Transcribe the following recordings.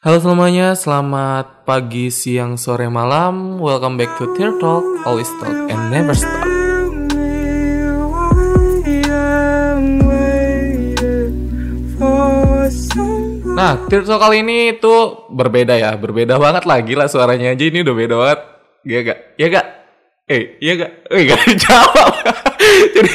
Halo semuanya, selamat pagi, siang, sore, malam. Welcome back to Tear Talk, always talk and never stop. Nah, Tear Talk kali ini itu berbeda ya, berbeda banget lah suaranya aja ini udah beda banget. Iya gak? Iya gak? Eh, iya gak? Eh, gak jawab. Jadi,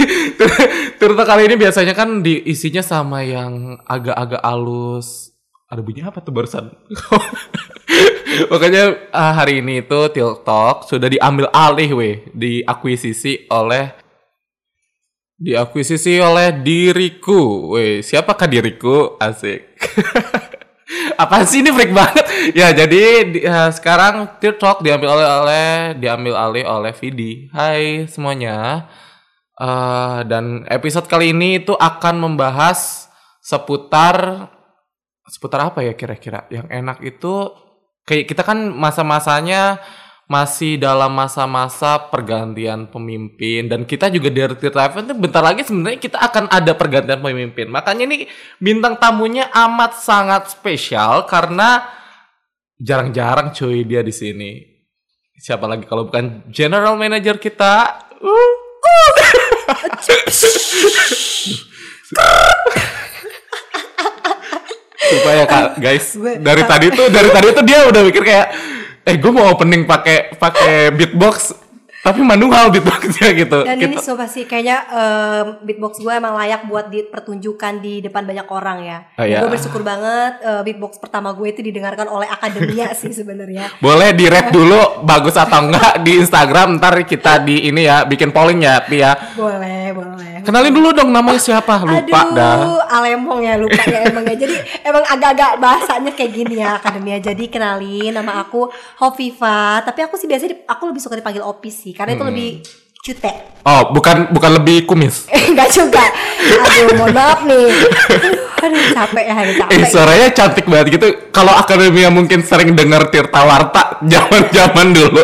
Tear Talk kali ini biasanya kan diisinya sama yang agak-agak halus, ada bunyi apa tuh barusan? Makanya uh, hari ini itu TikTok sudah diambil alih weh, diakuisisi oleh diakuisisi oleh diriku. Weh, siapakah diriku? Asik. apa sih ini freak banget? Ya, jadi uh, sekarang TikTok diambil oleh, oleh diambil alih oleh Vidi. Hai semuanya. Uh, dan episode kali ini itu akan membahas seputar seputar apa ya kira-kira? Yang enak itu kayak kita kan masa-masanya masih dalam masa-masa pergantian pemimpin dan kita juga di Tirta itu bentar lagi sebenarnya kita akan ada pergantian pemimpin. Makanya ini bintang tamunya amat sangat spesial karena jarang-jarang cuy dia di sini. Siapa lagi? Kalau bukan general manager kita uh, uh. supaya kak guys dari tadi tuh dari tadi tuh dia udah mikir kayak eh gue mau opening pakai pakai beatbox tapi manual beatboxnya gitu. Dan gitu. ini coba sih kayaknya um, beatbox gue emang layak buat dipertunjukkan di depan banyak orang ya. Oh, iya. Gue bersyukur banget uh, beatbox pertama gue itu didengarkan oleh akademia sih sebenarnya. Boleh di rate dulu bagus atau enggak di Instagram ntar kita di ini ya bikin polling ya Pi ya. Boleh boleh. Kenalin dulu dong namanya siapa lupa Aduh, dah. alemong ya lupa ya emang ya. Jadi emang agak-agak bahasanya kayak gini ya akademia. Jadi kenalin nama aku Hovifa. Tapi aku sih biasanya aku lebih suka dipanggil Opi sih karena itu Hmm. lebih cute. Oh bukan bukan lebih kumis. Enggak juga. Aduh, mohon maaf nih. Aduh, capek ya, capek. Eh suaranya cantik banget gitu. Kalau akademia mungkin sering denger Tirta Warta zaman-zaman dulu.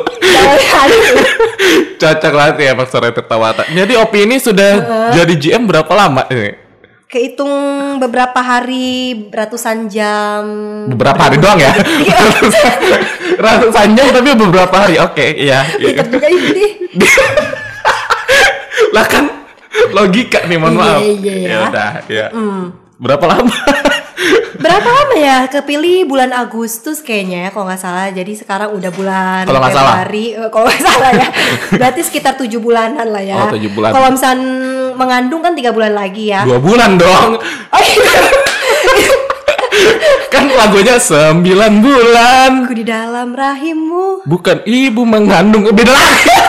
Cocok banget ya Pak suara Tirta Warta. Jadi Opi ini sudah jadi GM berapa lama ini? Kehitung beberapa hari, ratusan jam. Beberapa hari doang ya? ratusan, ratusan jam tapi beberapa hari. Oke, iya. iya. Ribet juga ini. lah kan logika nih mohon Iya, maaf. iya, ya. Ya udah, ya. Berapa lama? Berapa lama ya? Kepilih bulan Agustus kayaknya ya, kalau nggak salah. Jadi sekarang udah bulan Kalau. Februari. Eh, kalau nggak salah ya. Berarti sekitar tujuh bulanan lah ya. Oh, bulan. Kalau mengandung kan tiga bulan lagi ya. Dua bulan dong. Oh, iya. Kan lagunya sembilan bulan. Aku di dalam rahimmu. Bukan ibu mengandung beda lagi.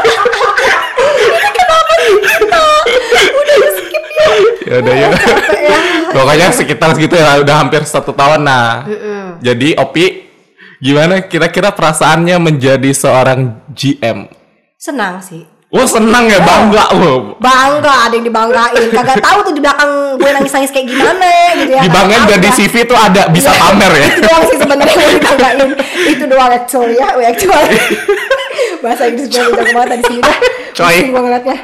ya udah ya. Ya. Pokoknya sekitar segitu ya udah hampir satu tahun nah. Jadi Opi gimana kira-kira perasaannya menjadi seorang GM? Senang sih. Oh senang ya bangga loh. Bangga, ada yang dibanggain. Kagak tahu tuh di belakang gue nangis-nangis kayak gimana gitu ya. Dibanggain tahu di. CV tuh ada bisa pamer ya. itu doang sih sebenarnya yang dibanggain itu doang actually ya we actually bahasa Inggris gue udah banget di sini dah Coy. Gue ngeliatnya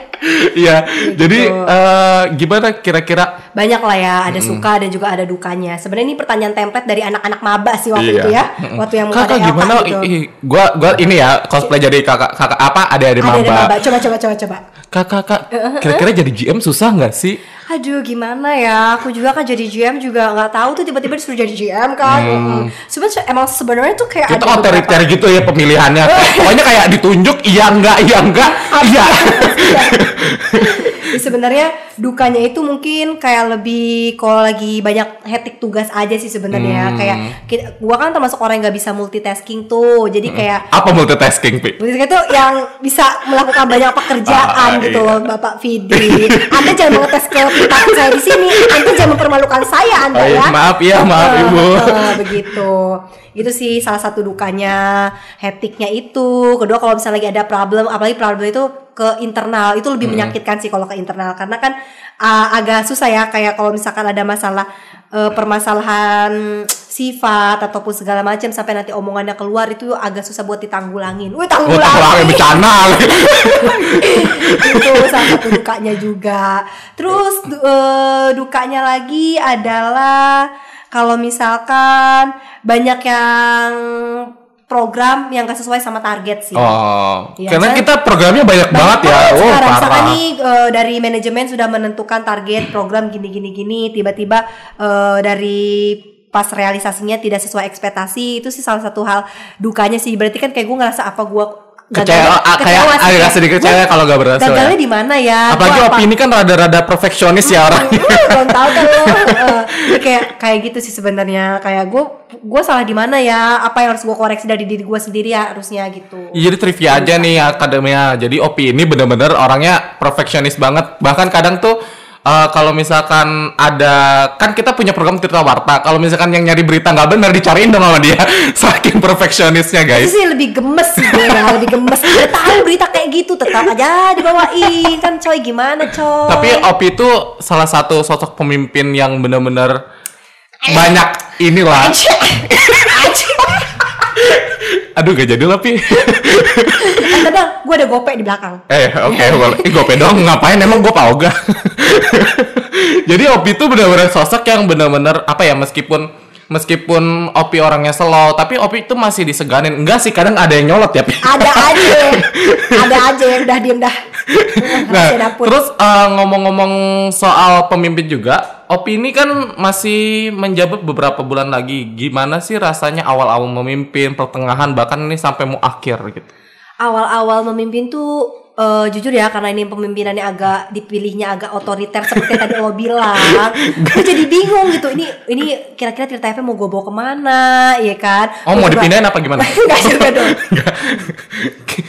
Iya. Jadi eh, gimana kira-kira banyak lah ya ada suka dan juga ada dukanya sebenarnya ini pertanyaan template dari anak-anak maba sih waktu Iya. itu ya waktu yang kakak ada gimana? Elta gitu gua gua ini ya cosplay jadi kakak kakak apa? Ada ada maba. maba coba coba coba coba Kakak kak, kira-kira jadi GM susah nggak sih? Aduh gimana ya, aku juga kan jadi GM juga nggak tahu tuh tiba-tiba disuruh jadi GM kan. Mm. Sebenarnya emang sebenarnya tuh kayak Kita beberapa- otoriter gitu ya pemilihannya. Pokoknya kayak ditunjuk iya enggak iya enggak iya. Ya, sebenarnya dukanya itu mungkin kayak lebih kalau lagi banyak hektik tugas aja sih sebenarnya Hmm. kayak kita, gua kan termasuk orang yang gak bisa multitasking tuh Hmm. jadi kayak Apa multitasking, Pi? Multitasking itu yang bisa melakukan banyak pekerjaan Ah, gitu iya. loh Bapak Vidi. Anda jangan mengetes ke privasi saya di sini. Anda jangan mempermalukan saya Anda Oh, iya, ya. maaf ya, maaf, Eh, Ibu. eh, begitu. Itu sih salah satu dukanya, hektiknya itu. Kedua kalau misalnya lagi ada problem, apalagi problem itu ke internal, itu Hmm. lebih menyakitkan sih kalau ke internal karena kan uh, agak susah ya kayak kalau misalkan ada masalah uh, permasalahan sifat ataupun segala macam sampai nanti omongannya keluar itu agak susah buat ditanggulangin. Wih, Oh, tanggulangin. bencana. itu salah satu dukanya juga. Terus du- eh, dukanya lagi adalah kalau misalkan banyak yang program yang gak sesuai sama target sih. Oh, Iya, karena kan? kita programnya banyak, banget ya. Oh, sekarang. Misalkan parah. nih eh, dari manajemen sudah menentukan target program gini gini gini, tiba-tiba eh, dari pas realisasinya tidak sesuai ekspektasi itu sih salah satu hal dukanya sih. Berarti kan kayak gue ngerasa apa gue Kecewa, ah, kayak agak sedikit kecewa kalau gak berhasil Gagalnya ya. di mana ya? Apalagi apa- opini kan rada-rada perfeksionis ya orang. Belum tahu kan lo. Eh, ini kayak kayak gitu sih sebenarnya. Kayak gue gue salah di mana ya? Apa yang harus gue koreksi dari diri gue sendiri ya harusnya gitu. Iya, Jadi trivia aja nih akademia. Jadi Opi ini bener-bener orangnya perfeksionis banget. Bahkan kadang tuh eh, kalau misalkan ada kan kita punya program Tirta Warta. Kalau misalkan yang nyari berita nggak benar dicariin dong sama dia. Saking perfeksionisnya Itu guys. sih lebih gemes sih gue ya, lebih gemes. Udah tahu berita kayak gitu tetap aja dibawain kan coy gimana coy. Tapi Opi itu salah satu sosok pemimpin yang bener-bener banyak inilah. Aduh gak jadi lah Pi. Eh, Tenang, gue ada gopek di belakang. Eh, oke, boleh. Eh, gue pedong ngapain? Emang gue pauga. Jadi Opi itu benar-benar sosok yang benar-benar apa ya? Meskipun meskipun Opi orangnya slow, tapi Opi itu masih diseganin. Enggak sih, kadang ada yang nyolot ya. Ada aja, ada aja yang udah diem dah. Nah, terus eh, ngomong-ngomong soal pemimpin juga, Opi ini kan masih menjabat beberapa bulan lagi. Gimana sih rasanya awal-awal memimpin, pertengahan, bahkan ini sampai mau akhir gitu? awal-awal memimpin tuh eh, jujur ya karena ini pemimpinannya agak dipilihnya agak otoriter seperti tadi lo bilang gue jadi bingung gitu ini ini kira-kira Tirta FM mau gue bawa ke mana ya kan Oh, mau Gua dipindahin apa gimana? Nggak juga dong Enggak.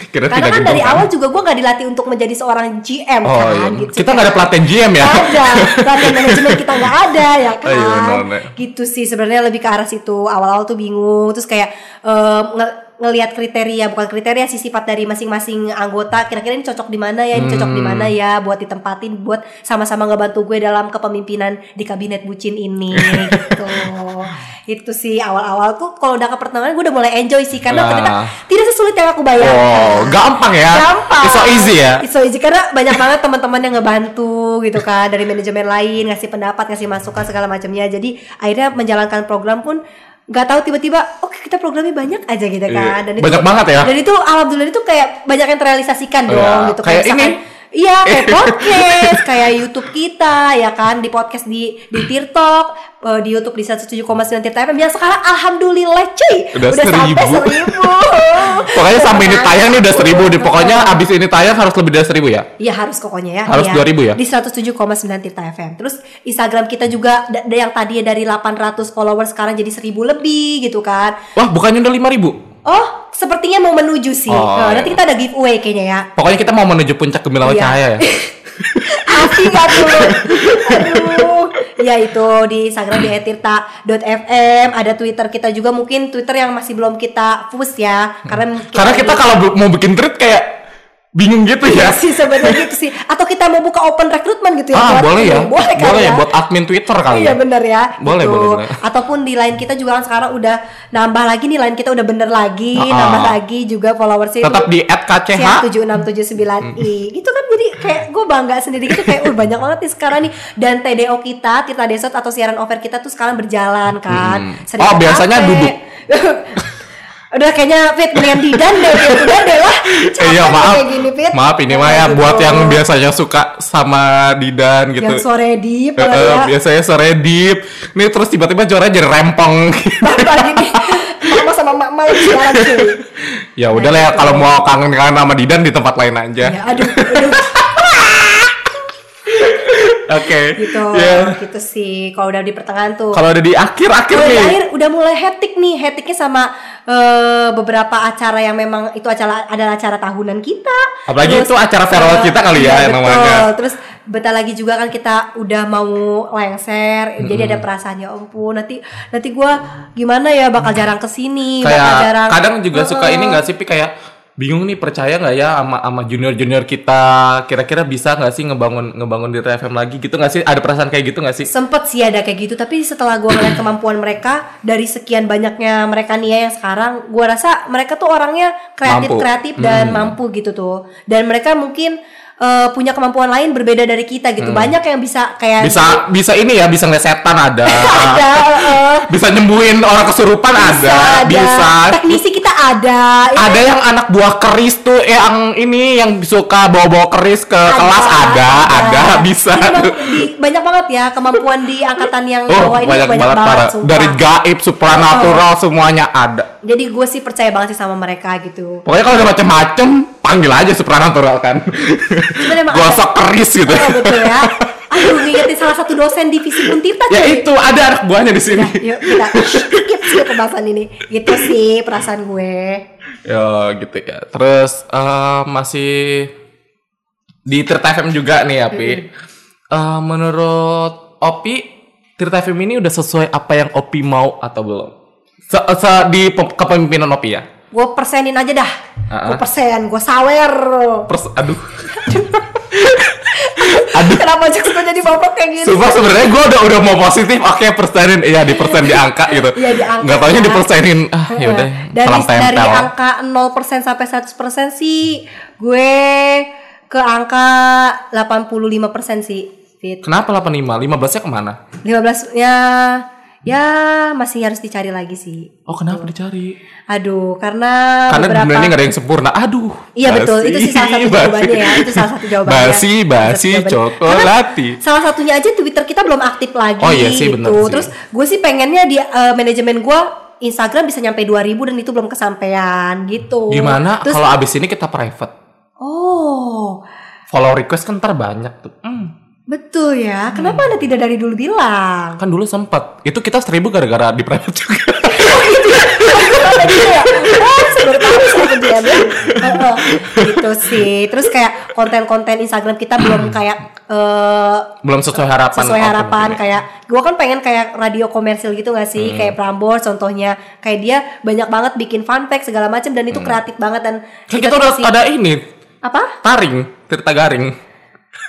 Kira karena kan dari awal juga gue nggak dilatih untuk menjadi seorang GM Oh kan iya. gitu Kita nggak ada kan. pelatihan GM ya? Ada pelatihan manajemen kita nggak ada ya kan Oh iya, benar. gitu sih sebenarnya lebih ke arah situ awal-awal tuh bingung terus kayak nge- ngelihat kriteria bukan kriteria sih sifat dari masing-masing anggota kira-kira ini cocok di mana ya ini cocok di mana Hmm. ya buat ditempatin buat sama-sama ngebantu gue dalam kepemimpinan di kabinet bucin ini gitu itu sih awal-awal tuh kalau udah ke pertengahan gue udah mulai enjoy sih karena Nah. ternyata tidak sesulit yang aku bayangkan Oh, gampang ya. gampang It's so easy ya. It's so easy karena banyak banget teman-teman yang ngebantu gitu kan dari manajemen lain ngasih pendapat ngasih masukan segala macamnya jadi akhirnya menjalankan program pun nggak tahu tiba-tiba oke kita programnya banyak aja gitu kan Iya. Banyak banget ya? dan itu alhamdulillah itu kayak banyak yang terrealisasikan Oh, dong iya. gitu Kayak misalkan, ini. Iya kayak podcast, kayak YouTube kita ya kan di podcast di di TikTok, eh, di YouTube di 107,9 Tirta FM yang sekarang alhamdulillah cuy Udah sampai seribu. seribu. Pokoknya sampai ini tayang nih udah seribu. Di, pokoknya abis ini tayang harus lebih dari seribu ya. Iya harus pokoknya ya. Harus Iya. 2000 ya? Di 107,9 Tirta FM. Terus Instagram kita juga yang tadinya dari 800 followers sekarang jadi 1000 lebih gitu kan. Wah, bukannya udah lima ribu? Oh, sepertinya mau menuju sih. Oh, Nah, iya. Nanti kita ada giveaway kayaknya ya. Pokoknya kita mau menuju puncak gemilang Iya. cahaya ya. Asli gak tuh? Aduh. Ya itu di Instagram di @tirta.fm, ada Twitter kita juga mungkin Twitter yang masih belum kita push ya. Karena Karena kita kalau mau bikin tweet kayak bingung gitu ya. sih sebenarnya gitu sih. Atau kita mau buka open recruitment gitu ya. Ah, buat- boleh ya. Boleh kan Boleh ya. buat admin Twitter kali Iya ya. bener ya. Boleh, gitu. boleh, boleh. Ataupun di line kita juga kan sekarang udah nambah lagi nih line kita udah bener lagi, Ah, ah. nambah lagi juga followersnya. Tetap di @kch. 7679i gitu kan jadi kayak gue bangga sendiri gitu kayak uh banyak banget nih sekarang nih dan TDO kita Tirta Desot atau siaran offer kita tuh sekarang berjalan kan Hmm. Sering Oh, biasanya duduk. udah kayaknya Fit mendingan didan deh udah deh lah Capek Iya maaf, kayak gini, Fit. maaf ini mah ya Gitu. buat yang biasanya suka sama Didan gitu. yang sore deep eh, ya biasanya sore deep. Nih terus tiba-tiba juara jadi rempong. pagi nih mama sama mama lagi cuy ya udah lah ya kalau mau kangen-kangen sama Didan di tempat lain aja. ya aduh aduh Oke. gitu Ya. gitu sih kalau udah di pertengahan tuh Kalau udah di akhir-akhir Kalau di nih. akhir udah mulai hektik nih, hektiknya sama eh, beberapa acara yang memang itu acara adalah acara tahunan kita. Apalagi itu acara farewell eh, kita kali ya, iya, yang betul. namanya. Terus bentar lagi juga kan kita udah mau lengser, jadi Hmm. ada perasaan ya ampun nanti nanti gua gimana ya bakal jarang ke sini, bakal Kayak jarang. kadang juga suka Heeh. ini nggak sih Pi kayak bingung nih percaya nggak ya sama sama junior junior kita kira-kira bisa nggak sih ngebangun ngebangun di TFM lagi gitu nggak sih ada perasaan kayak gitu nggak sih Sempet sih ada kayak gitu, tapi setelah gua ngeliat kemampuan mereka dari sekian banyaknya mereka nih ya yang sekarang, gua rasa mereka tuh orangnya kreatif Mampu. kreatif dan Hmm. mampu gitu tuh. Dan mereka mungkin eh, punya kemampuan lain berbeda dari kita gitu. Banyak yang bisa kayak Hmm. Bisa bisa ini ya, bisa ngeliat setan ada. ada eh, bisa nyembuhin orang kesurupan ada, bisa. Teknisi kita ada. ya Ada yang anak buah keris tuh yang ini yang suka bawa-bawa keris ke kelas ada, ada, bisa. Jadi emang di- banyak banget ya kemampuan di angkatan yang Oh, bawah ini banyak, banget para sumpah. dari gaib, supranatural semuanya ada. Jadi gue sih percaya banget sih sama mereka gitu. Pokoknya kalau ada macem-macem, panggil aja supranatural kan. Gosok keris gitu. Oh, betul ya. Aduh, ngingetin salah satu dosen divisi Untirta ya cuy. itu ada anak buahnya di sini. Yuk kita skip skip pembahasan ini. Gitu sih perasaan gue. Ya gitu ya. Terus eh, masih di Tirta FM juga nih ya, Pi. Eh, menurut Opi, Tirta FM ini udah sesuai apa yang Opi mau atau belum? Se se- di pe- kepemimpinan Opi ya. Gue persenin aja dah. Ah, Gue persen, gue sawer. Pers aduh. Kenapa jokes gue jadi bapak kayak gini? Sumpah sebenarnya gue udah udah mau positif, oke persenin, iya di persen di angka gitu. Iya, di angka, Nggak taunya ya. di persenin, ah ya udah. dari salam dari tempel. angka 0% sampai 100% sih gue ke angka 85% sih. Fit. Kenapa 85? 15-nya ke mana? 15 ya masih harus dicari lagi sih. Oh kenapa dicari? Aduh, karena, Karena beberapa dunia ini gak ada yang sempurna. Aduh. Iya betul, basi, itu sih salah satu basi. jawabannya ya. Itu salah satu jawabannya. Basi, Salah satu basi, cokolati. Karena salah satunya aja Twitter kita belum aktif lagi Oh iya sih, gitu. sih. Terus gue sih pengennya di eh, manajemen gue Instagram bisa nyampe 2000 dan itu belum kesampaian gitu. Gimana Terus kalau abis ini kita private? oh, Follow request kan ntar banyak tuh. Hmm, betul ya. Kenapa Anda tidak dari dulu bilang? kan dulu sempet. Itu kita seribu gara-gara di private juga. Kenapa gitu ya? Oh, ya. Gitu sih. Terus kayak konten-konten Instagram kita belum kayak eh, Belum sesuai harapan. sesuai Oke, harapan ya. kayak gue kan pengen kayak radio komersil gitu gak sih kayak Prambors contohnya kayak dia banyak banget bikin fun fact segala macam dan itu kreatif banget dan Kan kita udah ada ini, apa taring, cerita garing.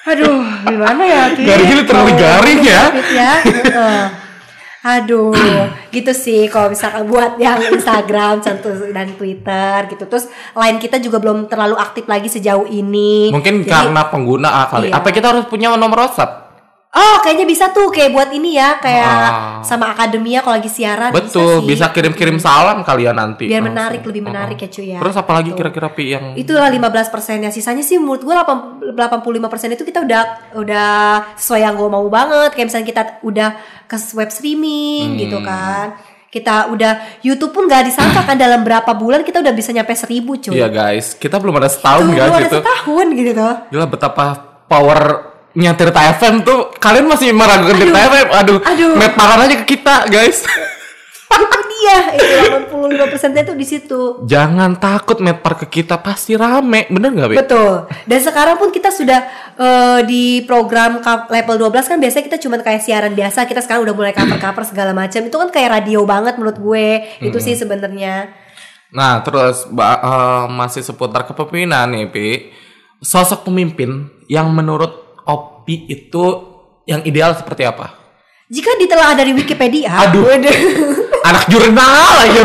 Aduh gimana ya Tit? Garing ini terlalu garing ya. Ya Heeh. Aduh, gitu sih kalau misalkan buat yang Instagram dan Twitter gitu. Terus line kita juga belum terlalu aktif lagi sejauh ini. Mungkin Jadi- karena pengguna kali. Iya. Apa kita harus punya nomor WhatsApp? Oh, kayaknya bisa tuh kayak buat ini ya, kayak Ah. sama akademia kalau lagi siaran Betul, sih. bisa kirim-kirim salam kalian nanti. biar langsung. menarik lebih menarik ya cuy ya Terus apalagi kira-kira pi yang itulah 15 persen ya sisanya sih menurut gue 85 persen itu kita udah udah sesuai yang gue mau banget kayak misalnya kita udah ke web streaming gitu Hmm. kan kita udah YouTube pun gak disangka kan dalam berapa bulan kita udah bisa nyampe seribu cuy Iya guys, kita belum ada setahun Tuh, guys belum ada itu. setahun gitu Gila betapa powernya Tirta FM tuh kalian masih meragukan Tirta FM. Aduh, aduh. met parah aja ke kita guys. itu dia itu 85 persennya tuh di situ Jangan takut metpar ke kita pasti rame, bener nggak Be? Betul. Dan sekarang pun kita sudah eh, di program level 12 kan biasanya kita cuma kayak siaran biasa. Kita sekarang udah mulai cover-cover segala macam. Itu kan kayak radio banget menurut gue. Itu sih sebenarnya. Nah terus eh, masih seputar kepemimpinan nih Pi. Sosok pemimpin yang menurut Opi itu yang ideal seperti apa? Jika ditelaah dari Wikipedia, Aduh. Anak jurnal aja.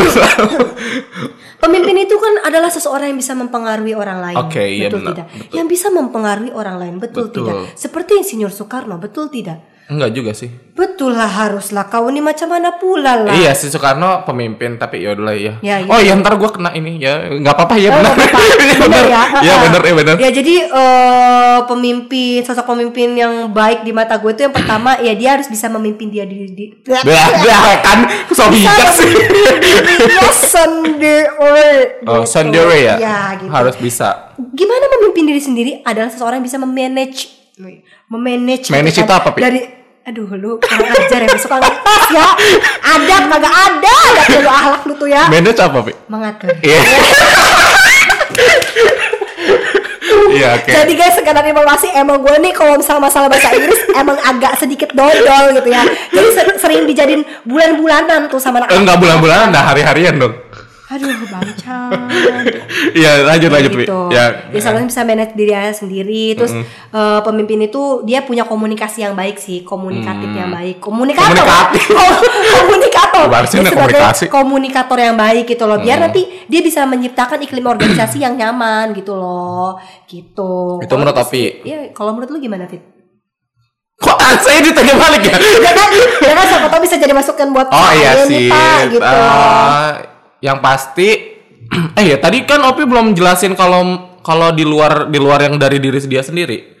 pemimpin itu kan adalah seseorang yang bisa mempengaruhi orang lain. Oke, iya betul benar, tidak? Yang bisa mempengaruhi orang lain, betul, Betul. tidak? Seperti Insinyur Soekarno, betul tidak? Enggak juga sih. Betul lah haruslah kau ini macam mana pula lah. Iya si Soekarno pemimpin tapi ya udahlah ya. Ya, iya. Oh iya ntar gue kena ini ya nggak apa-apa ya Oh, benar. apa-apa. Iya, Bener ya. Iya benar ya benar. Ya jadi eh, pemimpin sosok pemimpin yang baik di mata gue itu yang pertama ya dia harus bisa memimpin dia di, di kan so bijak sih. sendiri. Oh gitu. sendiri ya. Ya gitu. Harus bisa. Gimana memimpin diri sendiri adalah seseorang yang bisa memanage memanage Manage gitu itu apa, Pi? Dari aduh lu kurang ajar ya suka ngetes ya adab kagak ada adab lu ahlak lu tuh ya Manage apa Pi? mengatur Iya. Iya oke. Jadi guys sekedar informasi emang gue nih kalau misalnya masalah bahasa Inggris emang agak sedikit dodol gitu ya. Jadi se- sering dijadiin bulan-bulanan tuh sama anak. Enggak bulan-bulanan dah hari-harian dong. Aduh, bangsa. Iya, lanjut lanjut, gitu. Ya. Dia selalu bisa manage dirinya sendiri. Terus eh, pemimpin itu dia punya komunikasi yang baik sih, komunikatif yang baik. Komunikator. Mm. Komunikatif. komunikator. Barusan Dia komunikasi. Mm. komunikator yang baik gitu loh. Biar nanti dia bisa menciptakan iklim organisasi yang nyaman gitu loh. Gitu. Itu menurut Opi. Iya, kalau menurut lu gimana, Fit? Kok saya ditanya balik ya? ya kan, ya kan siapa tahu bisa jadi masukan buat Oh iya sih. Pak, gitu. Eh, yang pasti eh ya tadi kan Opi belum jelasin kalau kalau di luar di luar yang dari diri dia sendiri.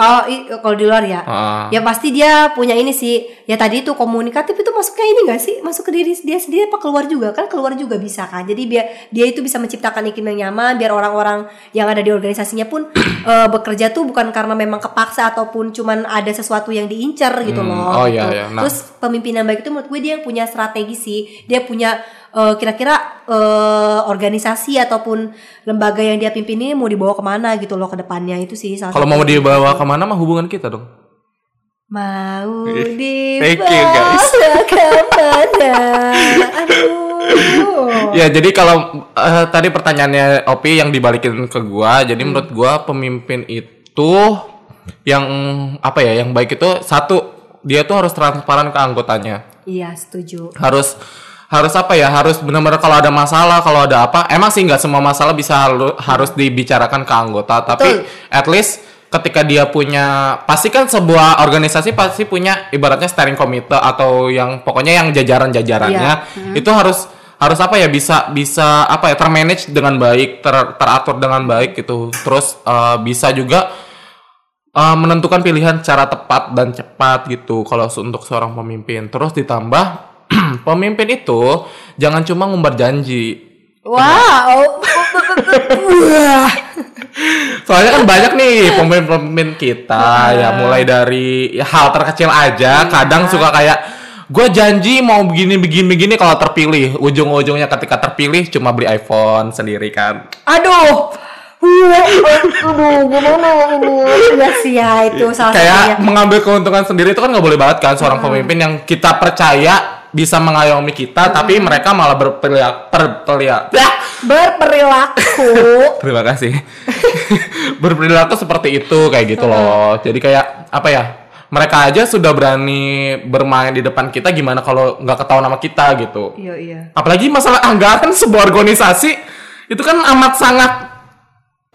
Oh, kalau di luar ya. Ah. Ya pasti dia punya ini sih. Ya tadi itu komunikatif itu masuknya ini gak sih? Masuk ke diri dia sendiri apa keluar juga? Kan keluar juga bisa kan. Jadi biar dia itu bisa menciptakan iklim yang nyaman biar orang-orang yang ada di organisasinya pun eh, bekerja tuh bukan karena memang kepaksa ataupun cuman ada sesuatu yang diincar gitu loh. oh iya, gitu. iya. Nah. Terus pemimpin yang baik itu menurut gue dia yang punya strategi sih. Dia punya eh, kira-kira eh, organisasi ataupun lembaga yang dia pimpin ini mau dibawa ke mana gitu loh ke depannya itu sih salah Kalau mau dibawa ke mana mah hubungan kita dong. Mau Thank you, guys. dibawa ke mana? Aduh. Ya jadi kalau eh, tadi pertanyaannya Opi yang dibalikin ke gua, jadi menurut gua pemimpin itu yang apa ya, yang baik itu satu dia tuh harus transparan ke anggotanya. Iya setuju. harus harus apa ya? Harus benar-benar kalau ada masalah kalau ada apa emang sih nggak semua masalah bisa halu- harus dibicarakan ke anggota. Tapi at least ketika dia punya pasti kan sebuah organisasi pasti punya ibaratnya steering committee atau yang pokoknya yang jajaran-jajarannya. Itu harus harus apa ya? Bisa bisa apa ya? Termanage dengan baik ter- teratur dengan baik gitu. Terus eh, bisa juga uh, menentukan pilihan secara tepat dan cepat gitu. Kalau untuk seorang pemimpin. Terus ditambah pemimpin itu jangan cuma ngumbar janji. Wow. Soalnya kan banyak nih pemimpin-pemimpin kita ya mulai dari ya, hal terkecil aja kadang suka kayak gue janji mau begini begini begini kalau terpilih ujung-ujungnya ketika terpilih cuma beli iPhone sendiri kan Aduh. Wah, Aduh, gimana ini? Iya sih ya itu salah kayak satunya. mengambil keuntungan sendiri itu kan nggak boleh banget kan seorang pemimpin yang kita percaya bisa mengayomi kita tapi mereka malah berperilaku berperilaku Berperilaku. terima kasih. Berperilaku seperti itu kayak gitu loh. Jadi kayak apa ya mereka aja sudah berani bermain di depan kita gimana kalau nggak ketahuan nama kita gitu. Iya iya. apalagi masalah anggaran sebuah organisasi itu kan amat sangat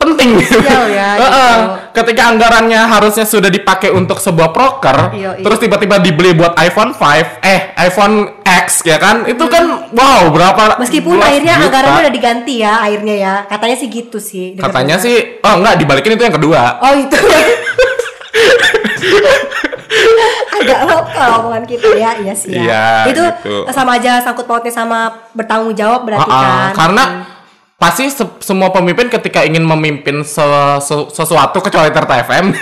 penting ya, Heeh. gitu. ketika anggarannya harusnya sudah dipakai untuk sebuah proker Iya, iya. terus tiba-tiba dibeli buat iPhone 5 eh iPhone X ya kan itu kan wow berapa Meskipun akhirnya juta. anggarannya udah diganti ya airnya ya. Katanya sih gitu sih. katanya sih oh enggak dibalikin itu yang kedua Oh itu. Agak lokal omongan kita ya, iya sih ya. Iya, itu gitu. sama aja sangkut pautnya sama bertanggung jawab berarti Ah, ah, kan. karena pasti se- semua pemimpin ketika ingin memimpin se- se- sesuatu kecuali Tirta FM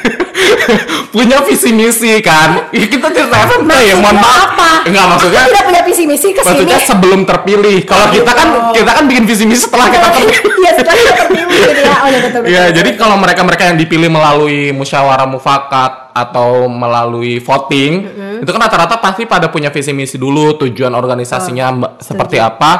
punya visi misi kan Ya, kita Tirta FM tuh ya mohon maaf apa? enggak maksudnya Kita punya visi misi ke sini. maksudnya sebelum terpilih kalau kita kan Oh. kita kan bikin visi misi setelah kita terpilih Iya setelah kita terpilih gitu ya. Oh ya betul betul. Ya, jadi kalau mereka-mereka yang dipilih melalui musyawarah mufakat atau melalui voting, itu kan rata-rata pasti pada punya visi misi dulu, tujuan organisasinya Oh, seperti apa.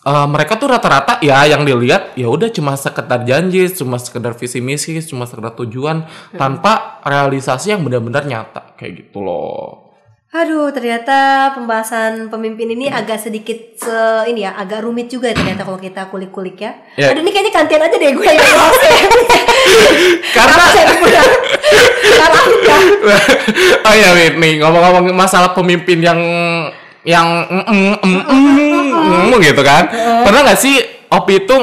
Eh, mereka tuh rata-rata ya yang dilihat ya udah cuma sekedar janji, cuma sekedar visi misi, cuma sekedar tujuan tanpa realisasi yang benar-benar nyata kayak gitu loh. Aduh, ternyata pembahasan pemimpin ini agak sedikit se ini ya, agak rumit juga ya ternyata kalau kita kulik-kulik ya. Ya. Aduh, ini kayaknya gantian aja deh gue yang ya. Karena saya udah salah udah. oh ya Wit, nih ngomong-ngomong masalah pemimpin yang yang mm, mm, mm, gitu kan. Pernah nggak sih Opi itu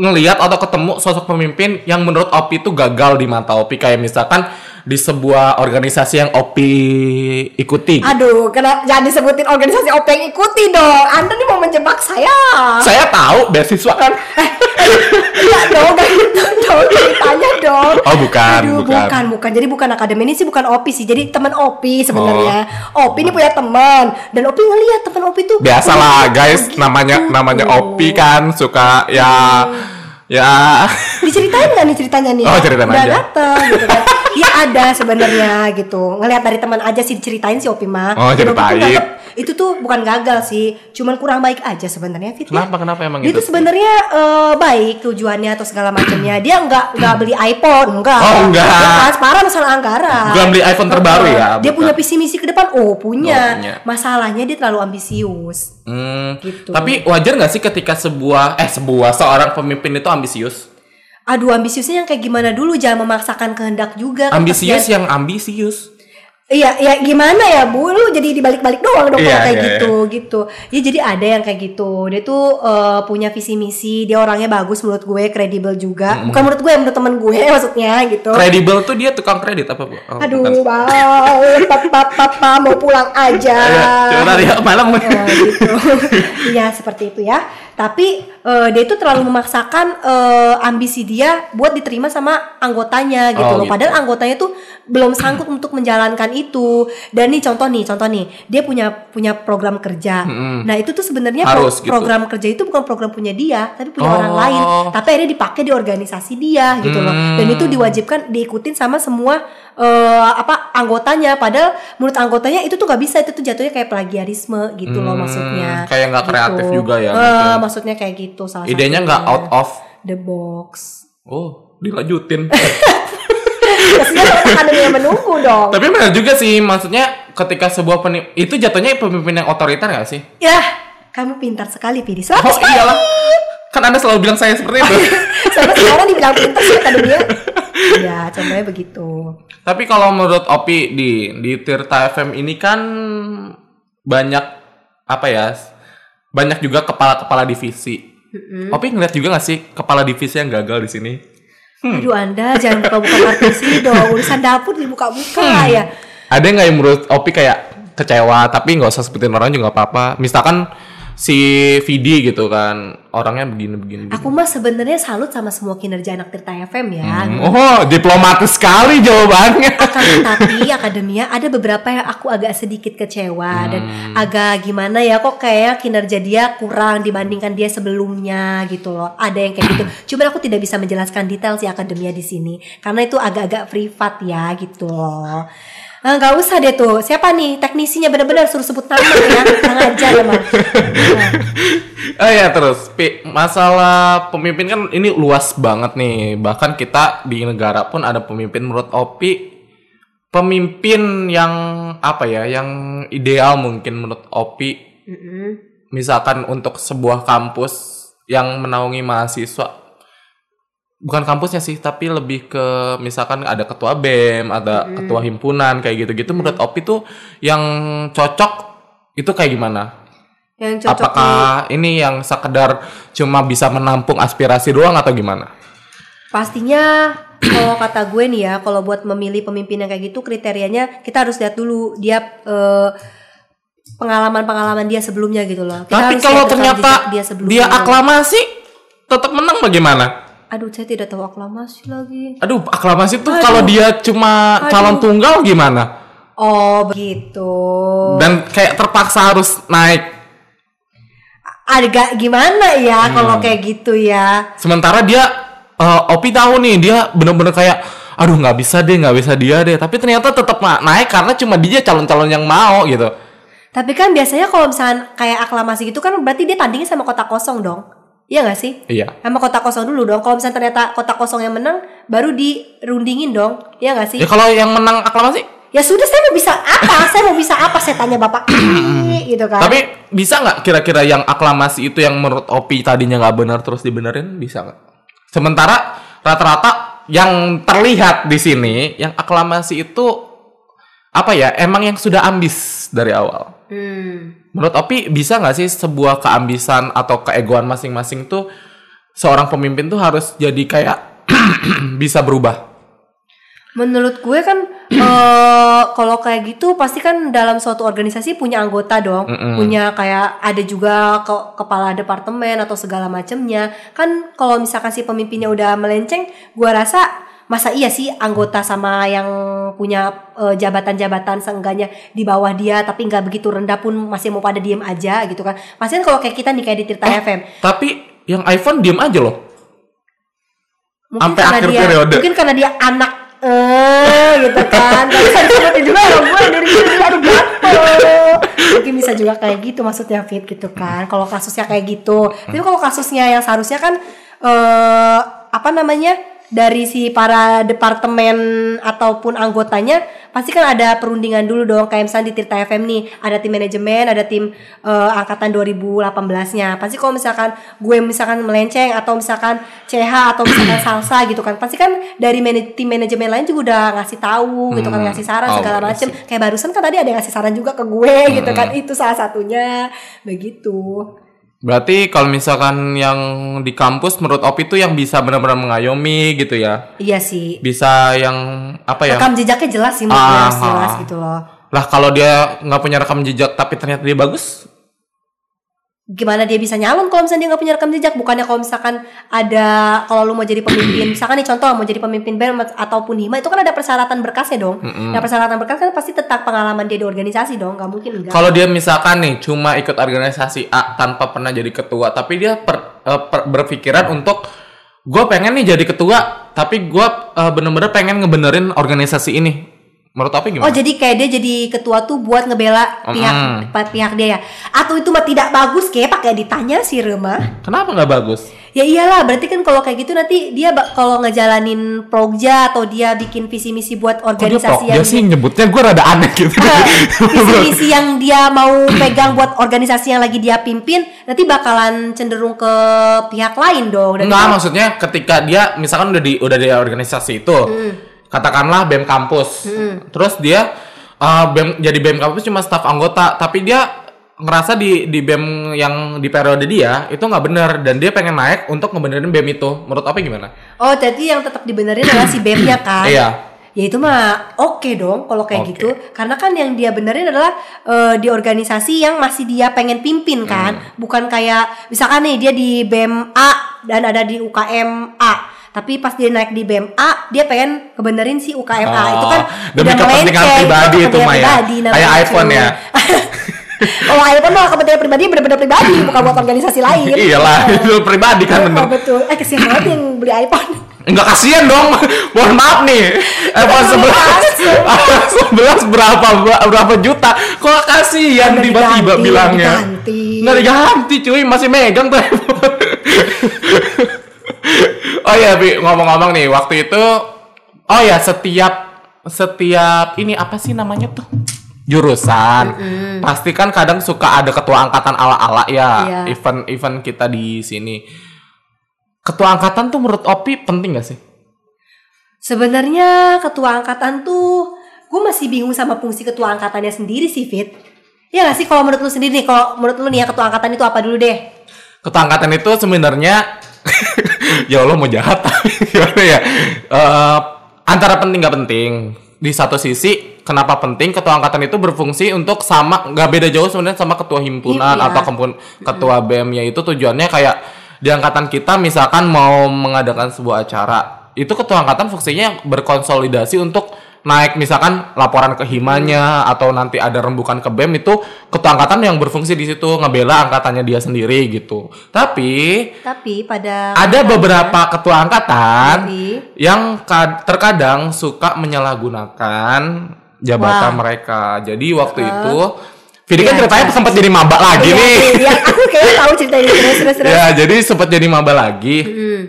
ngelihat atau ketemu sosok pemimpin yang menurut Opi itu gagal di mata Opi kayak misalkan di sebuah organisasi yang Opi ikuti. Aduh, kena jangan disebutin organisasi OP yang ikuti dong. Anda nih mau menjebak saya. Saya tahu beasiswa kan. Enggak dong, dong ceritanya dong. Oh, bukan, Aduh, bukan. bukan, bukan. Jadi bukan akademi ini sih bukan Opi sih. Jadi teman Opi sebenarnya. Opi ini punya teman dan Opi ngeliat teman Opi tuh. Biasalah oh, guys, gitu. namanya namanya Opi kan suka ya Ya. Diceritain nggak nih ceritanya nih? Oh, ceritain Udah aja. dateng gitu kan. Ya ada sebenarnya gitu. Ngelihat dari teman aja sih diceritain si Opi mah. Oh, ceritain. nganggep itu tuh bukan gagal sih, cuman kurang baik aja sebenarnya Fit. ya. Kenapa kenapa emang Dia gitu? tuh sebenarnya eh, baik tujuannya atau segala macamnya. Dia nggak nggak beli iPhone, enggak. Oh, enggak. Bukan, separah masalah anggaran. Bukan beli iPhone terbaru ya, Dia bukan. punya visi misi ke depan. Oh, punya. Oh, punya. Masalahnya dia terlalu ambisius. Hmm, Gitu. Tapi wajar nggak sih ketika sebuah eh sebuah seorang pemimpin itu ambisius? Aduh, ambisiusnya yang kayak gimana dulu? Jangan memaksakan kehendak juga. kan Ambisius yang ambisius. Iya, ya gimana ya bu? Lu jadi dibalik-balik doang dong Iya, kalau kayak iya, gitu, gitu. Ya jadi ada yang kayak gitu. Dia tuh eh, punya visi misi. Dia orangnya bagus menurut gue, kredibel juga. Bukan menurut gue, menurut temen gue maksudnya gitu. Kredibel tuh dia tukang kredit apa bu? Oh, Aduh, bang, papa, papa mau pulang aja. Ayo, coba ya malam. Nah, gitu. Iya seperti itu ya. Tapi eh, dia itu terlalu memaksakan eh, ambisi dia buat diterima sama anggotanya gitu Oh, loh. gitu. Padahal anggotanya tuh belum sanggup untuk menjalankan itu. Dan nih contoh nih, contoh nih, dia punya punya program kerja. Mm-mm. Nah itu tuh sebenarnya pro- gitu. program kerja itu bukan program punya dia, tapi punya Oh. orang lain. Tapi akhirnya dipakai di organisasi dia gitu loh. Dan Hmm. itu diwajibkan diikutin sama semua eh, apa anggotanya. Padahal menurut anggotanya itu tuh nggak bisa, itu tuh jatuhnya kayak plagiarisme gitu loh Hmm, maksudnya. kayak nggak kreatif juga ya, mungkin. maksudnya kayak gitu salah Idenya nggak out of. the box. Oh, dilanjutin. Ada yang menunggu dong. Tapi benar juga sih, maksudnya ketika sebuah peni itu jatuhnya pemimpin yang otoriter nggak sih? Ya, kamu pintar sekali Pidi. Oh iyalah. Kan Anda selalu bilang saya seperti itu. Sampai sekarang dibilang pintar sih kata dia. Ya, contohnya begitu. Tapi kalau menurut Opi di di Tirta FM ini kan banyak apa ya? Banyak juga kepala-kepala divisi. Opi ngeliat juga gak sih kepala divisi yang gagal di sini? Aduh Anda jangan buka-buka partisi dong. Urusan dapur dibuka-buka Hmm. ya. Ada nggak yang menurut Opi kayak kecewa tapi nggak usah sebutin orang juga apa-apa. Misalkan si Vidi gitu kan orangnya begini begini. begini. Aku mah sebenarnya salut sama semua kinerja anak Tirta FM ya. Hmm, Oh diplomatis sekali jawabannya. Akan tetapi akademia ada beberapa yang aku agak sedikit kecewa dan Hmm. agak gimana ya kok kayak kinerja dia kurang dibandingkan dia sebelumnya gitu loh. Ada yang kayak gitu. Cuman aku tidak bisa menjelaskan detail si akademia di sini karena itu agak-agak privat ya gitu loh. Eh, nggak usah deh tuh. Siapa nih teknisinya benar-benar suruh sebut nama ya. Kurang ajar ya mah. Oh ya terus Pi, masalah pemimpin kan ini luas banget nih. Bahkan kita di negara pun ada pemimpin menurut Opi pemimpin yang apa ya, yang ideal mungkin menurut Opi Mm-mm. misalkan untuk sebuah kampus yang menaungi mahasiswa bukan kampusnya sih tapi lebih ke misalkan ada ketua BEM ada ketua himpunan kayak gitu-gitu. Menurut Opi tuh yang cocok itu kayak gimana? Yang cocok di- apakah ini yang sekedar cuma bisa menampung aspirasi doang atau gimana? Pastinya kalau kata gue nih ya, kalau buat memilih pemimpin yang kayak gitu kriterianya kita harus lihat dulu dia eh, pengalaman-pengalaman dia sebelumnya gitu loh. Kita tapi kalau ternyata dia dia aklamasi tetap menang bagaimana Aduh, saya tidak tahu aklamasi lagi. aduh aklamasi tuh kalau dia cuma Aduh. calon tunggal gimana Oh, begitu. dan kayak terpaksa harus naik Agak gimana ya Hmm. kalau kayak gitu ya? Sementara dia eh, Opi tahu nih dia bener-bener kayak aduh nggak bisa deh nggak bisa dia deh tapi ternyata tetap na- naik karena cuma dia calon-calon yang mau gitu Tapi kan biasanya kalau misalnya kayak aklamasi gitu kan berarti dia tandingnya sama kota kosong dong. Iya gak sih? iya Sama kota kosong dulu dong. Kalau misalnya ternyata kota kosong yang menang, baru dirundingin dong. Iya gak sih? ya kalau yang menang aklamasi Ya sudah saya mau bisa apa? saya mau bisa apa? Saya tanya bapak gitu kan. tapi bisa nggak kira-kira yang aklamasi itu yang menurut Opi tadinya nggak benar terus dibenerin bisa nggak sementara rata-rata yang terlihat di sini yang aklamasi itu apa ya emang yang sudah ambis dari awal Hmm. Menurut Opi bisa nggak sih sebuah keambisan atau keegoan masing-masing tuh seorang pemimpin tuh harus jadi kayak bisa berubah? Menurut gue kan eh kalau kayak gitu pasti kan dalam suatu organisasi punya anggota dong, Mm-mm. punya kayak ada juga ke- kepala departemen atau segala macamnya. Kan kalau misalkan si pemimpinnya udah melenceng, gue rasa masa iya sih anggota sama yang punya eh, jabatan-jabatan seenggaknya di bawah dia tapi nggak begitu rendah pun masih mau pada diem aja gitu kan. Pasti kan kalau kayak kita nih kayak di Tirta FM, Tapi yang iPhone diem aja loh. Mungkin Sampai karena akhir dia, periode. Mungkin karena dia anak eh gitu kan. Tapi saya disebutin juga sama gue dari dulu aduh gatel. Mungkin bisa juga kayak gitu maksudnya Fit gitu kan. Kalau kasusnya kayak gitu. Tapi kalau kasusnya yang seharusnya kan eh apa namanya? Dari si para departemen ataupun anggotanya pasti kan ada perundingan dulu dong. Kayak misalnya di Tirta FM nih ada tim manajemen ada tim eh, angkatan 2018-nya pasti kalau misalkan gue misalkan melenceng atau misalkan CH atau misalkan salsa gitu kan pasti kan dari tim manajemen lain juga udah ngasih tahu gitu kan Hmm. ngasih saran Oh, segala macem. kayak barusan kan tadi ada yang ngasih saran juga ke gue gitu kan. Itu salah satunya. Begitu Berarti kalau misalkan yang di kampus menurut Opi itu yang bisa benar-benar mengayomi gitu ya. iya sih Bisa yang apa ya? rekam jejaknya jelas sih gue Ah, jelas gitu loh Lah kalau dia nggak punya rekam jejak tapi ternyata dia bagus, gimana dia bisa nyalon kalau misalnya dia nggak punya rekam jejak? Bukannya kalau misalkan ada kalau lu mau jadi pemimpin misalkan nih contoh mau jadi pemimpin BEM ataupun hima itu kan ada persyaratan berkasnya dong. Nah persyaratan berkas kan pasti tentang pengalaman dia di organisasi dong nggak mungkin enggak. Kalau dia misalkan nih cuma ikut organisasi A tanpa pernah jadi ketua, tapi dia per- eh, per- berpikiran untuk gue pengen nih jadi ketua, tapi gue eh, bener-bener pengen ngebenerin organisasi ini. Menurut Opi Oh gimana? jadi kayak dia jadi ketua tuh buat ngebela pihak Mm. pa- pihak dia ya? Atau itu mah tidak bagus kayak pakai ditanya sih Rema? Kenapa nggak bagus? Ya iyalah berarti kan kalau kayak gitu nanti dia bak- kalau ngejalanin progja atau dia bikin visi misi buat dia organisasi prokja yang sih nyebutnya gue rada aneh gitu. visi misi yang dia mau pegang buat organisasi yang lagi dia pimpin nanti bakalan cenderung ke pihak lain dong. Enggak, itu- maksudnya ketika dia misalkan udah di udah di organisasi itu, katakanlah BEM kampus. Terus dia uh, BEM jadi BEM kampus cuma staf anggota, tapi dia ngerasa di di BEM yang di periode dia itu nggak bener dan dia pengen naik untuk ngebenerin BEM itu. Menurut apa gimana? Oh jadi yang tetap dibenerin adalah si BEM-nya kan? Iya. Ya itu mah oke dong kalau kayak Oke. gitu. Karena kan yang dia benerin adalah eh, di organisasi yang masih dia pengen pimpin kan. Hmm. Bukan kayak misalkan nih dia di BEM A dan ada di UKM A. Tapi pas dia naik di BEM A, dia pengen kebenerin si UKM A. itu kan Oh, demi udah kepentingan pribadi itu mah ya. namanya Kayak iPhone ya. Kalau iPhone mah kepentingan pribadi bener-bener pribadi, bukan buat organisasi lain. Iyalah, itu pribadi kan Oh, bener. betul. Eh kesian banget yang beli iPhone. Enggak kasihan dong. Mohon maaf nih. iPhone 11 11 berapa berapa juta? Kok kasihan tiba-tiba bilangnya. diganti. Nggak diganti cuy, masih megang tuh iPhone. Oh iya, Bi, ngomong-ngomong nih, waktu itu oh ya setiap setiap ini apa sih namanya tuh? jurusan. Pasti kan kadang suka ada ketua angkatan ala-ala ya, Iya. event-event kita di sini. Ketua angkatan tuh menurut Opi penting gak sih? Sebenarnya ketua angkatan tuh gue masih bingung sama fungsi ketua angkatannya sendiri sih Fit. Ya gak sih kalau menurut lu sendiri nih, kalau menurut lu nih ya ketua angkatan itu apa dulu deh? Ketua angkatan itu sebenarnya ya Allah mau jahat gimana ya? Eh, antara penting gak penting. Di satu sisi kenapa penting ketua angkatan itu berfungsi untuk sama nggak beda jauh sebenarnya sama ketua himpunan Iya. atau kempun- ketua BEM ya itu tujuannya kayak di angkatan kita misalkan mau mengadakan sebuah acara itu ketua angkatan fungsinya berkonsolidasi untuk naik misalkan laporan ke himanya atau nanti ada rembukan ke BEM itu ketua angkatan yang berfungsi di situ ngebela angkatannya dia sendiri gitu. Tapi Tapi pada ada beberapa ketua angkatan Jadi? yang ka- terkadang suka menyalahgunakan jabatan Wah. mereka. Jadi waktu itu Vidi kan ceritanya jelas. sempat jadi maba lagi Iya, nih. iya, aku kayaknya tahu cerita ini terus terus terus. ya, jadi sempat jadi maba lagi. Hmm.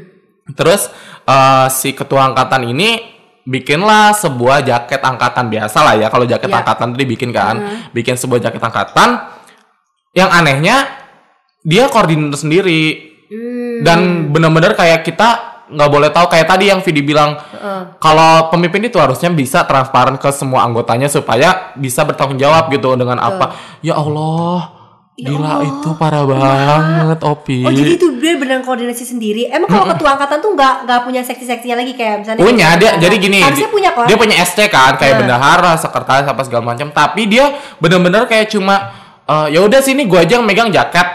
Terus eh, si ketua angkatan ini bikinlah sebuah jaket angkatan biasa lah ya. Kalau jaket Iya. angkatan itu dibikin kan, bikin sebuah jaket angkatan. Yang anehnya dia koordinator sendiri Hmm. dan benar-benar kayak kita nggak boleh tahu kayak tadi yang Vidi bilang Heeh. kalau pemimpin itu harusnya bisa transparan ke semua anggotanya supaya bisa bertanggung jawab gitu dengan apa. Ya Allah, Ya gila Allah. itu parah banget Opi. Oh jadi itu dia benar koordinasi sendiri. Emang kalau ketua angkatan tuh nggak nggak punya seksi-seksinya lagi kayak misalnya punya dia misalnya- jadi gini harusnya punya kan dia punya SC kan kayak Nah. bendahara sekretaris apa segala macam tapi dia bener-bener kayak cuma eh, ya udah sini gua aja yang megang jaket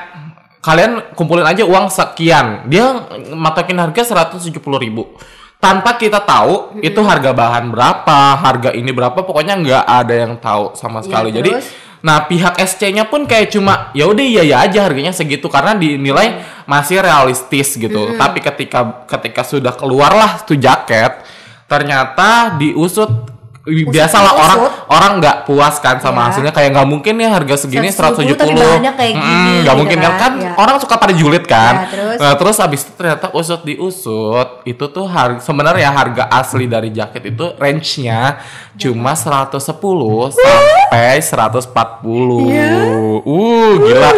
kalian kumpulin aja uang sekian dia matokin harga 170.000 ribu tanpa kita tahu itu harga bahan berapa harga ini berapa pokoknya nggak ada yang tahu sama Iya, sekali jadi terus? Nah pihak SC-nya pun kayak cuma ya udah iya ya aja harganya segitu karena dinilai masih realistis gitu. Tapi ketika ketika sudah keluarlah tuh jaket, ternyata diusut biasalah orang orang nggak puas kan sama Ya. hasilnya kayak nggak mungkin ya harga segini 170 170, tapi bahannya kayak gini, Mm, nggak gitu mungkin kan kan. kan Ya. orang suka pada julid kan Ya, terus? Nah, terus abis itu ternyata usut diusut itu tuh harga sebenarnya harga asli dari jaket itu range-nya cuma 110 sampai 140 Iya. uh gila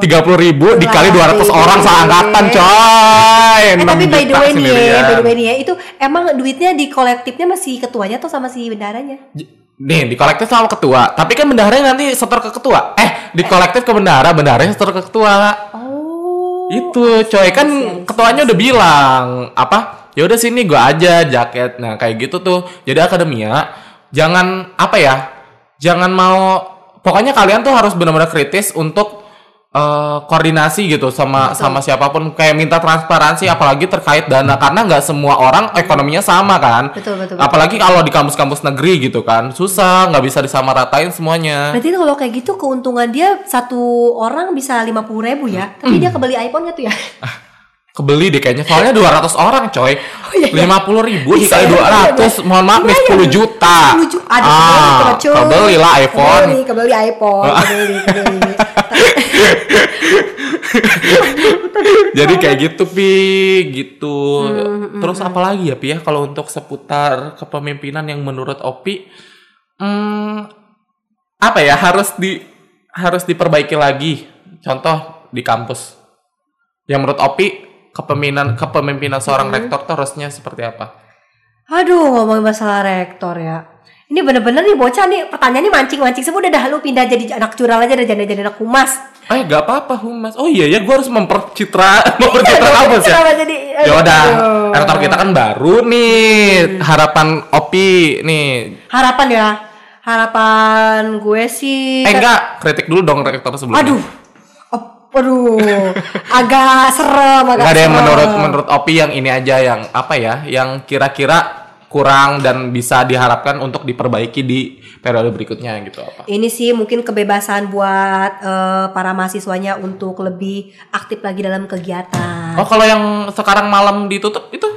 30 ribu dikali 200 orang seangkatan coy Eh tapi 6 by the way nih ya, by the way nih ya, itu emang duitnya di kolektifnya masih ketuanya atau sama si bendaranya? Nih, di kolektif sama ketua. Tapi kan bendaharanya nanti setor ke ketua. Eh, di kolektif ke bendahara, bendaharanya setor ke ketua. Oh. Itu, coy. Kan ketuanya udah bilang, apa? Ya udah sini gua aja jaket. Nah, kayak gitu tuh. Jadi akademia jangan apa ya? Jangan mau pokoknya kalian tuh harus benar-benar kritis untuk eh, koordinasi gitu sama sama siapa pun. Kayak minta transparansi apalagi terkait dana. Karena nggak semua orang ekonominya sama kan. Betul, betul, betul. apalagi kalau di kampus-kampus negeri gitu kan. Susah nggak bisa disamaratain semuanya. Berarti kalau kayak gitu keuntungan dia satu orang bisa lima puluh ribu ya, tapi dia kebeli iPhone nggak tuh ya? kebeli deh kayaknya. Soalnya 200 orang coy. Iya, iya. lima puluh ribu Bisa dikali ya, 200 mohon maaf nih 10 juta. 10 juta. Ada ah, kebeli lah iPhone. Kebeli, kebeli iPhone, kebeli, kebeli. jadi kayak gitu pi. Gitu. Hmm, terus apa lagi ya pi ya? Kalau untuk seputar kepemimpinan yang menurut Opi hmm, apa ya? Harus di harus diperbaiki lagi. Contoh di kampus. Yang menurut Opi kepemimpinan kepemimpinan seorang Hmm. rektor tuh harusnya seperti apa Aduh, ngomongin masalah rektor ya. Ini bener-bener nih bocah nih pertanyaannya mancing-mancing semua udah dah lu pindah jadi anak curang aja dan jadi jadi anak humas. Eh gak apa-apa humas. Oh iya ya gue harus mempercitra mempercitra kampus ya. Kenapa jadi Ya udah, rektor kita kan baru nih. Harapan Opi nih. harapan ya. Harapan gue sih Eh enggak, kritik dulu dong rektor sebelumnya. Aduh. Oh, aduh. agak serem, agak Enggak ada yang serem. menurut menurut Opi yang ini aja yang apa ya, yang kira-kira kurang dan bisa diharapkan untuk diperbaiki di periode berikutnya gitu apa. Ini sih mungkin kebebasan buat eh, para mahasiswanya untuk lebih aktif lagi dalam kegiatan. Oh kalau yang sekarang malam ditutup itu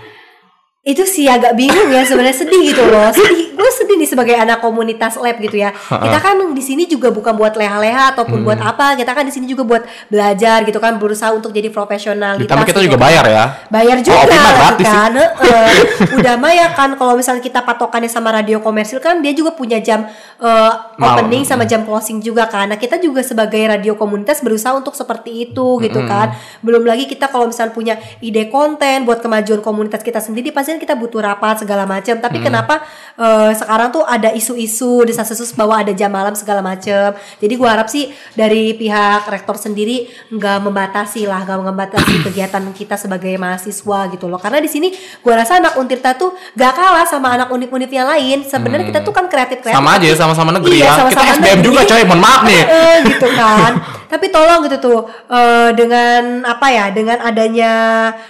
Itu sih agak bingung ya sebenarnya sedih gitu loh. Sedih, gue sedih nih sebagai anak komunitas lab gitu ya. Kita kan di sini juga bukan buat leha-leha ataupun buat Hmm. apa. Kita kan di sini juga buat belajar gitu kan, berusaha untuk jadi profesional. ditambah kita gitu juga bayar ya. bayar Oh, juga mah gitu kan Heeh. udah mah ya kan kalau misalnya kita patokannya sama radio komersil kan dia juga punya jam Malam. opening sama jam closing juga kan nah kita juga sebagai radio komunitas berusaha untuk seperti itu gitu kan belum lagi kita kalau misalnya punya ide konten buat kemajuan komunitas kita sendiri pasti kan kita butuh rapat segala macam tapi kenapa eh, sekarang tuh ada isu-isu desas-desus bahwa ada jam malam segala macam jadi gua harap sih dari pihak rektor sendiri nggak membatasi lah nggak membatasi kegiatan kita sebagai mahasiswa gitu loh karena di sini gua rasa anak Untirta tuh gak kalah sama anak univ-univ yang lain sebenarnya kita tuh kan kreatif kreatif Sama aja sama-sama negeri Iya, ya. sama-sama kita SBM negeri. juga coy, mohon maaf nih. Eh, gitu kan tapi tolong gitu tuh eh, dengan apa ya dengan adanya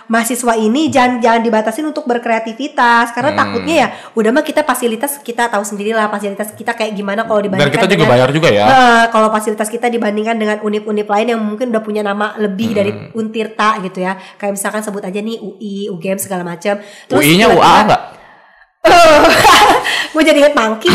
mahasiswa ini jangan jangan dibatasin untuk berkreativitas karena Hmm. takutnya ya udah mah kita fasilitas kita tahu sendiri lah fasilitas kita kayak gimana kalau Dan dibandingkan kita juga dengan- bayar juga ya. Nah, kalau fasilitas kita dibandingkan dengan univ-univ lain yang mungkin udah punya nama lebih dari Hmm. Untirta gitu ya. Kayak misalkan sebut aja nih UI, UGM segala macam. UI-nya UA enggak? gue jadi inget mangki.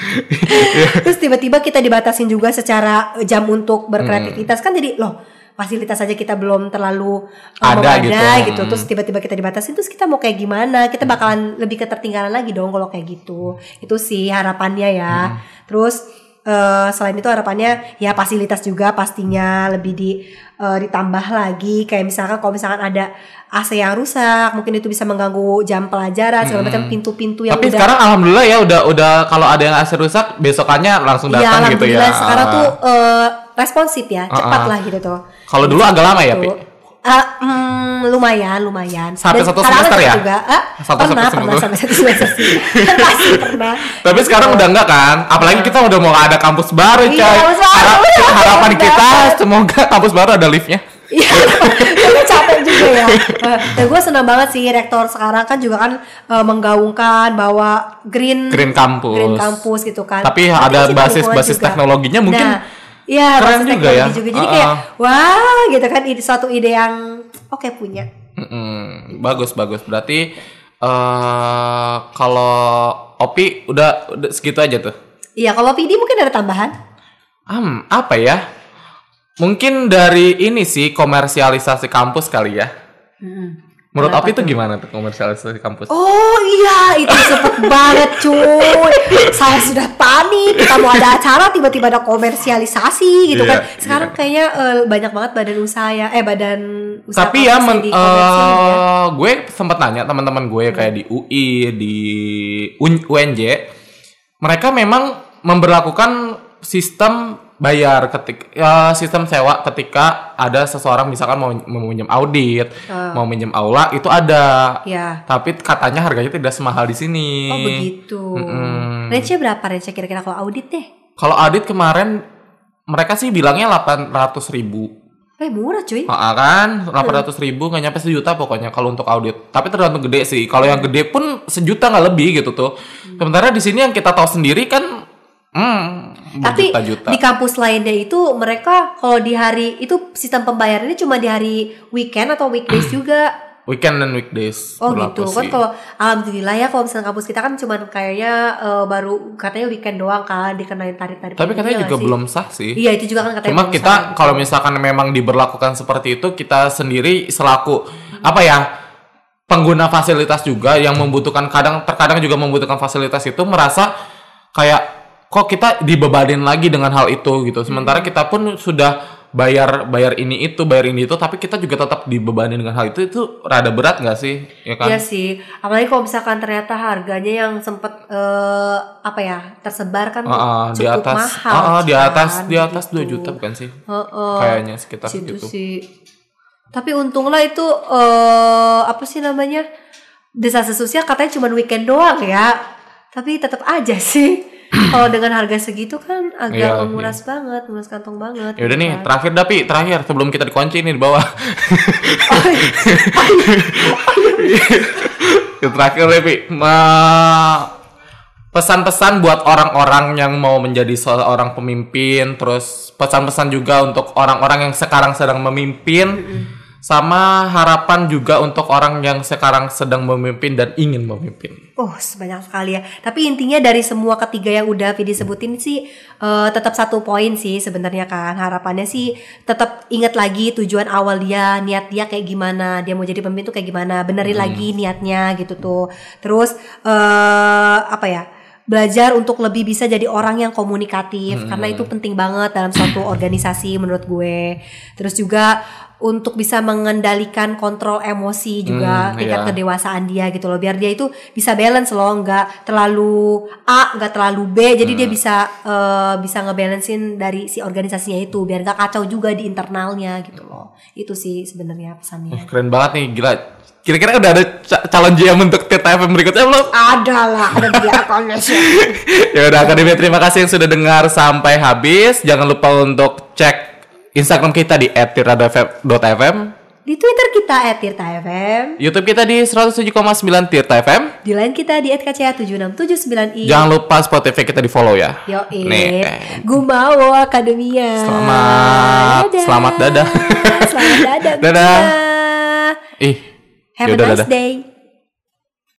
Terus tiba-tiba kita dibatasin juga secara jam untuk berkreativitas kan jadi loh fasilitas saja kita belum terlalu uh, Ada memadai gitu. gitu. Terus tiba-tiba kita dibatasin terus kita mau kayak gimana? Kita bakalan lebih ketertinggalan lagi dong kalau kayak gitu. Itu sih harapannya ya. Terus eh, selain itu harapannya ya fasilitas juga pastinya lebih di eh, ditambah lagi kayak misalkan kalau misalkan ada AC yang rusak mungkin itu bisa mengganggu jam pelajaran segala macam pintu-pintu yang Tapi udah sekarang alhamdulillah ya udah udah kalau ada yang AC rusak besokannya langsung Iya, datang gitu ya. alhamdulillah sekarang tuh eh, responsif ya, cepat Ah, ah. lah gitu tuh. Kalau dulu agak lama ya, Pi? Tuh. Ah, hmm, lumayan, lumayan. Sampai Dan satu semester ya? Juga, ah, Satu pernah, sampai pernah semester. sampai satu semester sih. Pasti pernah. Tapi sekarang udah enggak kan? Apalagi kita udah mau ada kampus baru, Iya, coy. kampus baru, Harap- harapan kita semoga kampus baru ada liftnya. Iya, tapi capek juga ya. ya. Eh, Dan gue senang banget sih rektor sekarang kan juga kan eh, menggaungkan bahwa green Green Campus. green campus gitu kan. Tapi Tapi ada cinta basis teknologinya mungkin Nah, Iya, keren juga ya. juga. Jadi Uh-uh. kayak wah gitu kan ide suatu ide yang oke punya. Mm-mm, bagus bagus. Berarti eh kalau Opi udah, udah segitu aja tuh. Iya, kalau PD mungkin ada tambahan. Hmm, apa ya? Mungkin dari ini sih komersialisasi kampus kali ya. Menurut Opi itu gimana tuh komersialisasi kampus? Oh iya, itu cepet banget cuy. Saya sudah panik. Kita mau ada acara tiba-tiba ada komersialisasi gitu Iya, kan. Sekarang kayaknya eh, banyak banget badan usaha ya, eh badan usaha Tapi ya, men, dikomersilin ya. eh, gue sempat nanya teman-teman gue kayak di UI, di Un- UNJ, mereka memang memberlakukan sistem bayar ketika ya, sistem sewa ketika ada seseorang misalkan mau minjem audit, mau minjem aula itu ada. Ya. Tapi katanya harganya tidak semahal di sini. Oh begitu. Mm-mm. Range-nya berapa range kira-kira kalau audit deh? Kalau audit kemarin mereka sih bilangnya 800 ribu. Eh murah cuy. Ah, kan 800 ribu nggak nyampe sejuta pokoknya kalau untuk audit. Tapi tergantung gede sih. Kalau yang gede pun sejuta nggak lebih gitu tuh. Sementara di sini yang kita tahu sendiri kan, hmm, Tapi di kampus lainnya itu mereka kalau di hari itu sistem pembayarannya cuma di hari weekend atau weekdays juga. Weekend dan weekdays. Oh gitu kan kalau alhamdulillah ya kalau misalnya kampus kita kan cuma kayaknya eh, baru katanya weekend doang kan dikenain tarif-tarif. Tapi ini, katanya iya juga sih? belum sah sih. Iya itu juga kan katanya. Cuma kita sah. kalau misalkan memang diberlakukan seperti itu, kita sendiri selaku apa ya pengguna fasilitas juga yang membutuhkan kadang terkadang juga membutuhkan fasilitas itu merasa kayak kok kita dibebanin lagi dengan hal itu gitu. Sementara kita pun sudah bayar bayar ini itu bayar ini itu, tapi kita juga tetap dibebani dengan hal itu itu rada berat nggak sih, ya kan? Iya sih, apalagi kalau misalkan ternyata harganya yang sempet eh, apa ya tersebar kan Ah, ah, di cukup atas, mahal. ah, ah, di atas, kan, di atas 2 gitu. juta bukan sih? Heeh. Kayaknya sekitar Situ segitu. sih. Tapi untunglah itu eh apa sih namanya? Desa sosial katanya cuma weekend doang ya. Tapi tetap aja sih. Kalau dengan harga segitu kan agak Iya, menguras banget, menguras kantong banget. Ya udah gitu nih, kan. terakhir tapi terakhir sebelum kita dikunci nih di bawah. Terakhir Levi, Ma- pesan-pesan buat orang-orang yang mau menjadi seorang pemimpin, terus pesan-pesan juga untuk orang-orang yang sekarang sedang memimpin, sama harapan juga untuk orang yang sekarang sedang memimpin dan ingin memimpin. Oh, sebanyak sekali ya. Tapi intinya dari semua ketiga yang udah Vidi sebutin sih eh, tetap satu poin sih sebenarnya kan. Harapannya sih tetap ingat lagi tujuan awal dia, niat dia kayak gimana, dia mau jadi pemimpin tuh kayak gimana, benerin lagi niatnya gitu tuh. Terus eh apa ya? Belajar untuk lebih bisa jadi orang yang komunikatif karena itu penting banget dalam suatu organisasi menurut gue. Terus juga untuk bisa mengendalikan kontrol emosi juga Hmm, tingkat iya. kedewasaan dia gitu loh biar dia itu bisa balance loh nggak terlalu A nggak terlalu B jadi dia bisa eh, bisa ngebalancein dari si organisasinya itu biar nggak kacau juga di internalnya gitu loh itu sih sebenarnya pesannya Keren banget nih, gila. Kira-kira udah ada ca- calon GM untuk TTFM berikutnya belum? ada lah ada dia akunnya sih ya udah Akademi terima kasih yang sudah dengar sampai habis. Jangan lupa untuk cek Instagram kita di @tirta.fm, di Twitter kita @tirta_fm YouTube kita di 107,9 Tirta FM. di line kita di @kca7679i Jangan lupa Spotify kita di follow ya. Yo Nih. Gumawo Akademia Selamat- selamat dadah. Selamat dadah Dadah. Ih, Have a yaudah, nice dadah. day